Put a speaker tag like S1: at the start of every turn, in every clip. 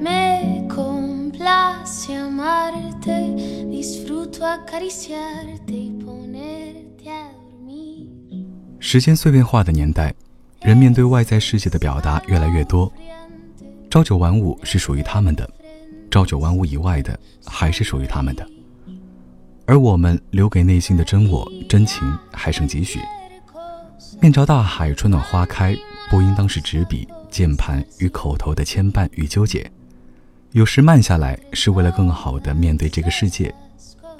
S1: Me complace amarte, disfruto acariciarte y ponerte a dormir.
S2: 时间碎片化的年代，人面对外在世界的表达越来越多，朝九晚五是属于他们的，朝九晚五以外的还是属于他们的。而我们留给内心的真我、真情还剩几许？面朝大海，春暖花开，不应当是纸笔、键盘与口头的牵绊与纠结。有时慢下来，是为了更好的面对这个世界；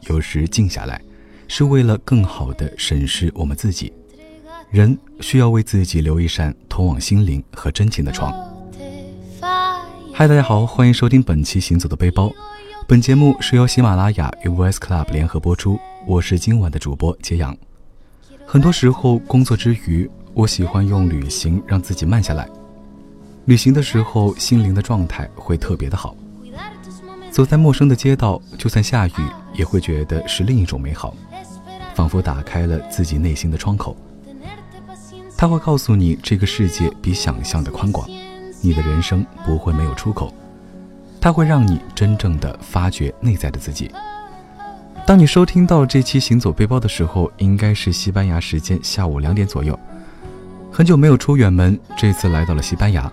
S2: 有时静下来，是为了更好的审视我们自己。人需要为自己留一扇通往心灵和真情的窗。嗨，大家好，欢迎收听本期《行走的背包》。本节目是由喜马拉雅与 Voice Club 联合播出，我是今晚的主播揭阳。很多时候，工作之余，我喜欢用旅行让自己慢下来。旅行的时候，心灵的状态会特别的好。走在陌生的街道，就算下雨，也会觉得是另一种美好，仿佛打开了自己内心的窗口。它会告诉你，这个世界比想象的宽广，你的人生不会没有出口。它会让你真正的发掘内在的自己。当你收听到这期行走背包的时候，应该是西班牙时间下午两点左右。很久没有出远门，这次来到了西班牙。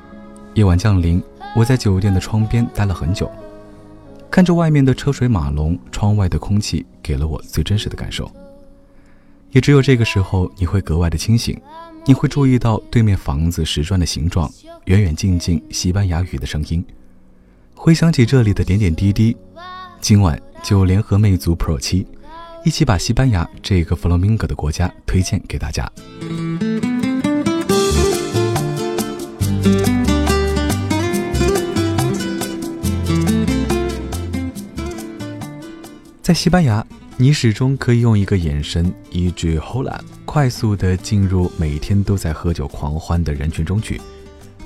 S2: 夜晚降临，我在酒店的窗边待了很久，看着外面的车水马龙，窗外的空气给了我最真实的感受。也只有这个时候，你会格外的清醒，你会注意到对面房子石砖的形状，远远近近西班牙语的声音。回想起这里的点点滴滴，今晚就联合魅族 Pro 七，一起把西班牙这个弗洛明戈的国家推荐给大家。在西班牙，你始终可以用一个眼神，一句 Hola，快速地进入每天都在喝酒狂欢的人群中去，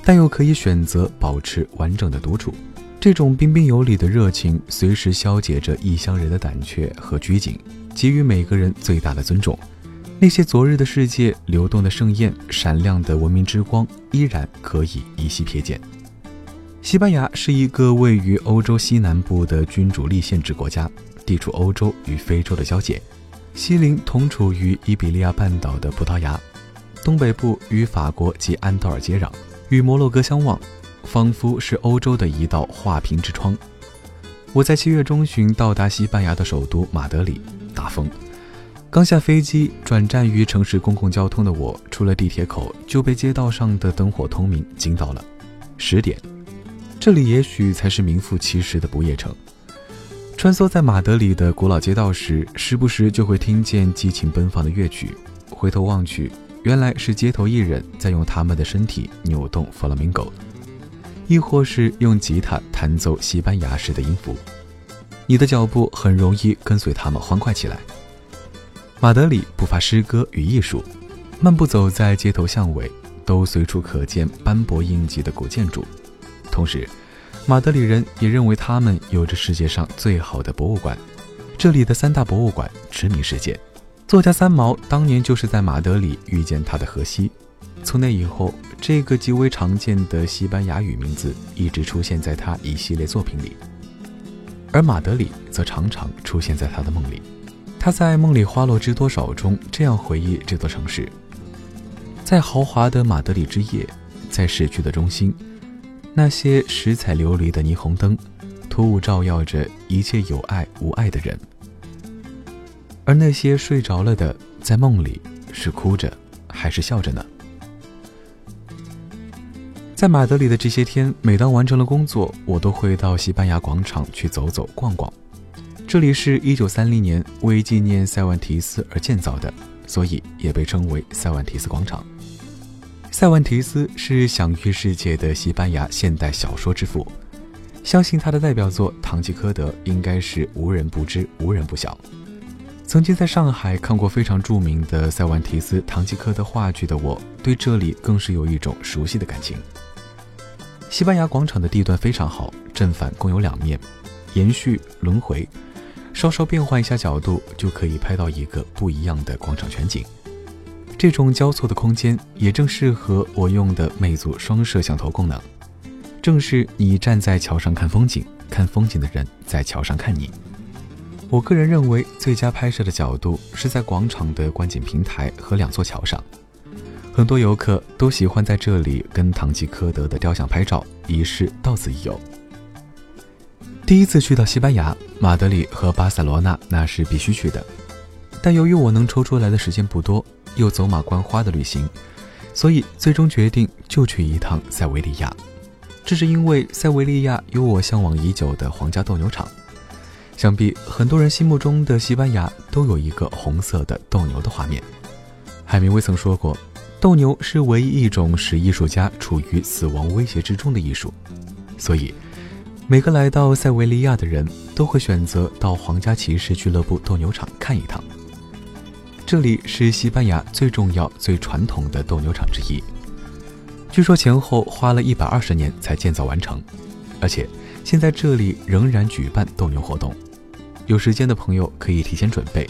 S2: 但又可以选择保持完整的独处。这种彬彬有礼的热情，随时消解着异乡人的胆怯和拘谨，给予每个人最大的尊重。那些昨日的世界、流动的盛宴、闪亮的文明之光，依然可以依稀瞥见。西班牙是一个位于欧洲西南部的君主立宪制国家，地处欧洲与非洲的交界，西邻同处于伊比利亚半岛的葡萄牙，东北部与法国及安道尔接壤，与摩洛哥相望。仿佛是欧洲的一道画屏之窗。我在七月中旬到达西班牙的首都马德里，大风。刚下飞机转站于城市公共交通的我，出了地铁口就被街道上的灯火通明惊到了。十点，这里也许才是名副其实的不夜城。穿梭在马德里的古老街道时，时不时就会听见激情奔放的乐曲。回头望去，原来是街头艺人在用他们的身体扭动弗拉明戈。亦或是用吉他弹奏西班牙式的音符，你的脚步很容易跟随他们欢快起来。马德里不乏诗歌与艺术，漫步走在街头巷尾，都随处可见斑驳印记的古建筑。同时，马德里人也认为他们有着世界上最好的博物馆。这里的三大博物馆驰名世界。作家三毛当年就是在马德里遇见他的荷西。从那以后，这个极为常见的西班牙语名字一直出现在他一系列作品里，而马德里则常常出现在他的梦里。他在《梦里花落知多少》中这样回忆这座城市：在豪华的马德里之夜，在市区的中心，那些十彩琉璃的霓虹灯，突兀照耀着一切有爱无爱的人，而那些睡着了的，在梦里是哭着还是笑着呢？在马德里的这些天，每当完成了工作，我都会到西班牙广场去走走逛逛。这里是一九三零年为纪念塞万提斯而建造的，所以也被称为塞万提斯广场。塞万提斯是享誉世界的西班牙现代小说之父，相信他的代表作《堂吉诃德》应该是无人不知、无人不晓。曾经在上海看过非常著名的塞万提斯《堂吉诃德》话剧的我，对这里更是有一种熟悉的感情。西班牙广场的地段非常好，正反共有两面，延续轮回，稍稍变换一下角度，就可以拍到一个不一样的广场全景。这种交错的空间也正适合我用的魅族双摄像头功能。正是你站在桥上看风景，看风景的人在桥上看你。我个人认为，最佳拍摄的角度是在广场的观景平台和两座桥上。很多游客都喜欢在这里跟堂吉诃德的雕像拍照，以示到此一游。第一次去到西班牙，马德里和巴塞罗那那是必须去的。但由于我能抽出来的时间不多，又走马观花的旅行，所以最终决定就去一趟塞维利亚。这是因为塞维利亚有我向往已久的皇家斗牛场。想必很多人心目中的西班牙都有一个红色的斗牛的画面。海明威曾说过，斗牛是唯一一种使艺术家处于死亡威胁之中的艺术。所以，每个来到塞维利亚的人都会选择到皇家骑士俱乐部斗牛场看一趟。这里是西班牙最重要、最传统的斗牛场之一，据说前后花了一百二十年才建造完成，而且现在这里仍然举办斗牛活动。有时间的朋友可以提前准备。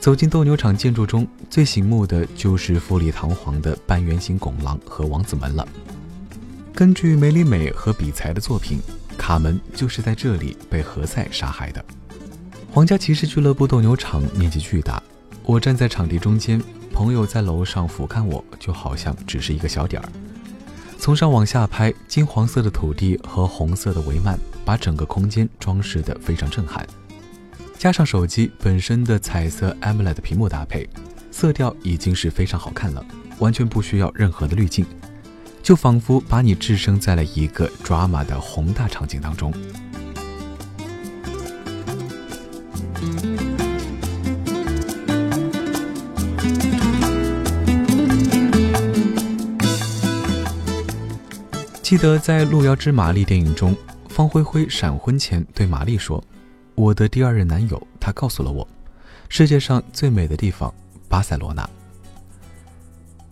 S2: 走进斗牛场建筑中最醒目的就是富丽堂皇的半圆形拱廊和王子门了。根据梅里美和比才的作品，卡门就是在这里被何塞杀害的。皇家骑士俱乐部斗牛场面积巨大。我站在场地中间，朋友在楼上俯瞰我，就好像只是一个小点儿。从上往下拍，金黄色的土地和红色的帷幔，把整个空间装饰得非常震撼。加上手机本身的彩色 AMOLED 屏幕搭配，色调已经是非常好看了，完全不需要任何的滤镜，就仿佛把你置身在了一个 drama 的宏大场景当中。记得在《路遥知马力》电影中，方辉辉闪婚前对玛丽说：“我的第二任男友，他告诉了我，世界上最美的地方——巴塞罗那。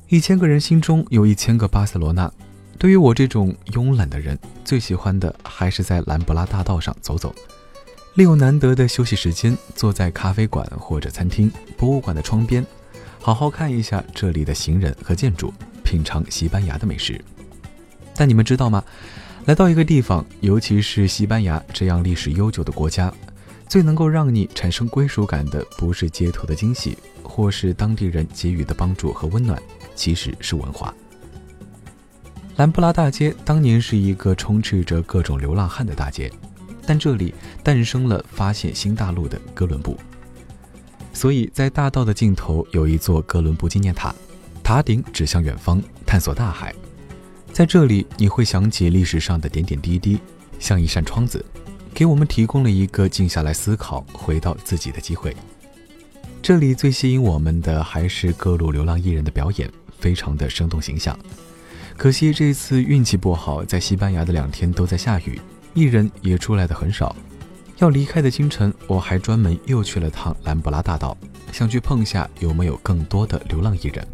S2: 一千个人心中有一千个巴塞罗那。对于我这种慵懒的人，最喜欢的还是在兰布拉大道上走走，利用难得的休息时间，坐在咖啡馆或者餐厅、博物馆的窗边，好好看一下这里的行人和建筑，品尝西班牙的美食。”但你们知道吗？来到一个地方，尤其是西班牙这样历史悠久的国家，最能够让你产生归属感的，不是街头的惊喜，或是当地人给予的帮助和温暖，其实是文化。兰布拉大街当年是一个充斥着各种流浪汉的大街，但这里诞生了发现新大陆的哥伦布，所以在大道的尽头有一座哥伦布纪念塔，塔顶指向远方，探索大海。在这里，你会想起历史上的点点滴滴，像一扇窗子，给我们提供了一个静下来思考、回到自己的机会。这里最吸引我们的还是各路流浪艺人的表演，非常的生动形象。可惜这次运气不好，在西班牙的两天都在下雨，艺人也出来的很少。要离开的清晨，我还专门又去了趟兰布拉大道，想去碰下有没有更多的流浪艺人。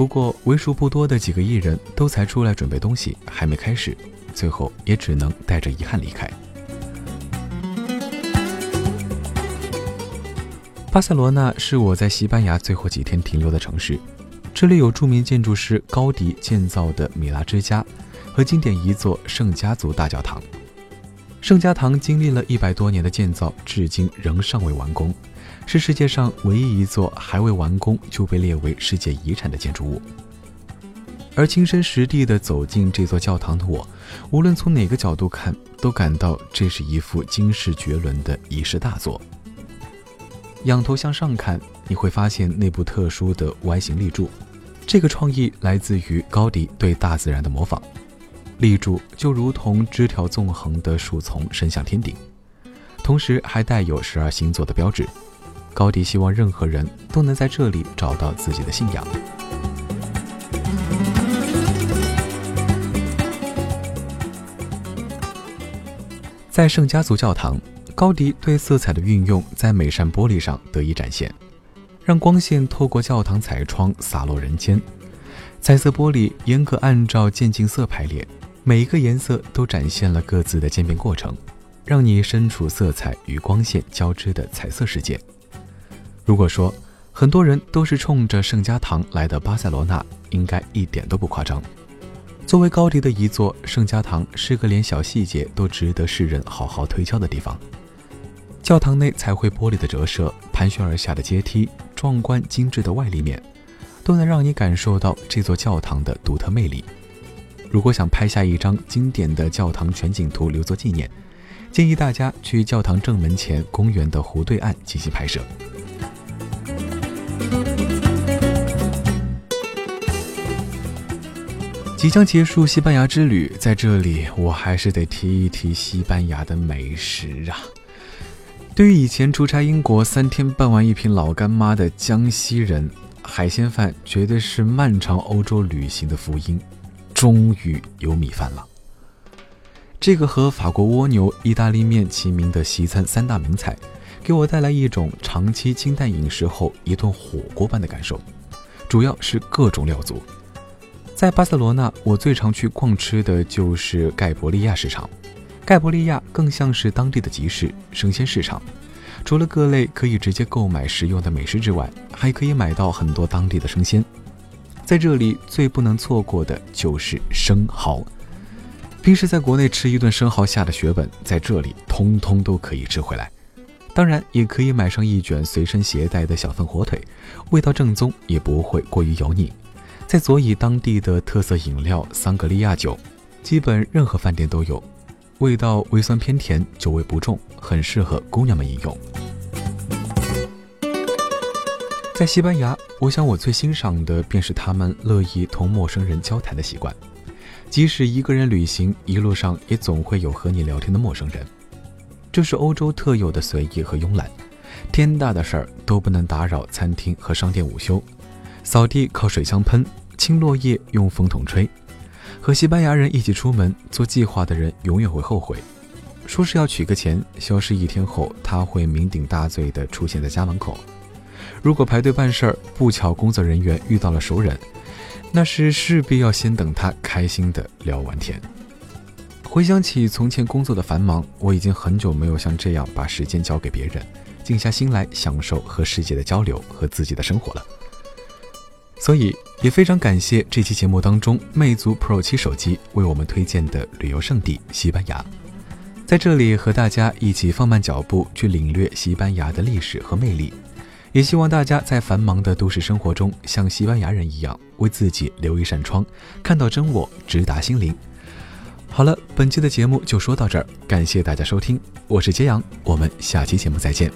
S2: 不过，为数不多的几个艺人都才出来准备东西，还没开始，最后也只能带着遗憾离开。巴塞罗那是我在西班牙最后几天停留的城市，这里有著名建筑师高迪建造的米拉之家和经典一座圣家族大教堂。圣家堂经历了一百多年的建造，至今仍尚未完工。是世界上唯一一座还未完工就被列为世界遗产的建筑物。而亲身实地的走进这座教堂的我，无论从哪个角度看，都感到这是一幅惊世绝伦的仪式大作。仰头向上看，你会发现内部特殊的 Y 形立柱，这个创意来自于高迪对大自然的模仿。立柱就如同枝条纵横的树丛伸向天顶，同时还带有十二星座的标志。高迪希望任何人都能在这里找到自己的信仰。在圣家族教堂，高迪对色彩的运用在每扇玻璃上得以展现，让光线透过教堂彩窗洒落人间。彩色玻璃严格按照渐进色排列，每一个颜色都展现了各自的渐变过程，让你身处色彩与光线交织的彩色世界。如果说很多人都是冲着圣家堂来的巴塞罗那，应该一点都不夸张。作为高迪的遗作，圣家堂是个连小细节都值得世人好好推敲的地方。教堂内彩绘玻璃的折射，盘旋而下的阶梯，壮观精致的外立面，都能让你感受到这座教堂的独特魅力。如果想拍下一张经典的教堂全景图留作纪念，建议大家去教堂正门前公园的湖对岸进行拍摄。即将结束西班牙之旅，在这里我还是得提一提西班牙的美食啊！对于以前出差英国三天办完一瓶老干妈的江西人，海鲜饭绝对是漫长欧洲旅行的福音。终于有米饭了。这个和法国蜗牛、意大利面齐名的西餐三大名菜，给我带来一种长期清淡饮食后一顿火锅般的感受。主要是各种料足。在巴塞罗那，我最常去逛吃的就是盖博利亚市场。盖博利亚更像是当地的集市、生鲜市场，除了各类可以直接购买食用的美食之外，还可以买到很多当地的生鲜。在这里最不能错过的就是生蚝。平时在国内吃一顿生蚝下的血本，在这里通通都可以吃回来。当然，也可以买上一卷随身携带的小份火腿，味道正宗，也不会过于油腻。再佐以当地的特色饮料桑格利亚酒，基本任何饭店都有。味道微酸偏甜，酒味不重，很适合姑娘们饮用。在西班牙，我想我最欣赏的便是他们乐意同陌生人交谈的习惯。即使一个人旅行，一路上也总会有和你聊天的陌生人。这是欧洲特有的随意和慵懒。天大的事儿都不能打扰餐厅和商店午休。扫地靠水枪喷，清落叶用风筒吹。和西班牙人一起出门做计划的人永远会后悔。说是要取个钱，消失一天后，他会酩酊大醉地出现在家门口。如果排队办事儿，不巧工作人员遇到了熟人，那是势必要先等他开心的聊完天。回想起从前工作的繁忙，我已经很久没有像这样把时间交给别人，静下心来享受和世界的交流和自己的生活了。所以也非常感谢这期节目当中魅族 Pro 七手机为我们推荐的旅游胜地西班牙，在这里和大家一起放慢脚步去领略西班牙的历史和魅力。也希望大家在繁忙的都市生活中，像西班牙人一样，为自己留一扇窗，看到真我，直达心灵。好了，本期的节目就说到这儿，感谢大家收听，我是揭阳，我们下期节目再见。